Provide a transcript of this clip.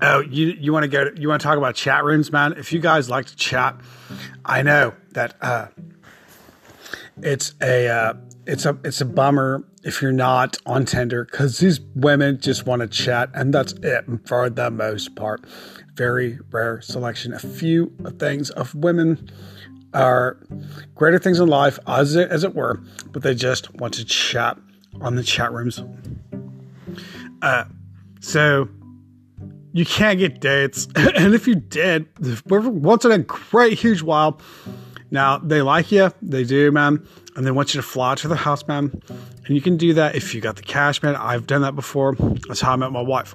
Oh, you you want to go? You want to talk about chat rooms, man? If you guys like to chat, I know that uh, it's a uh, it's a it's a bummer if you're not on Tinder because these women just want to chat, and that's it for the most part. Very rare selection. A few things of women are greater things in life, as it, as it were, but they just want to chat on the chat rooms. Uh, so you can't get dates. and if you did, once in a great huge while, now they like you, they do, man, and they want you to fly to their house, man. And you can do that if you got the cash, man. I've done that before. That's how I met my wife.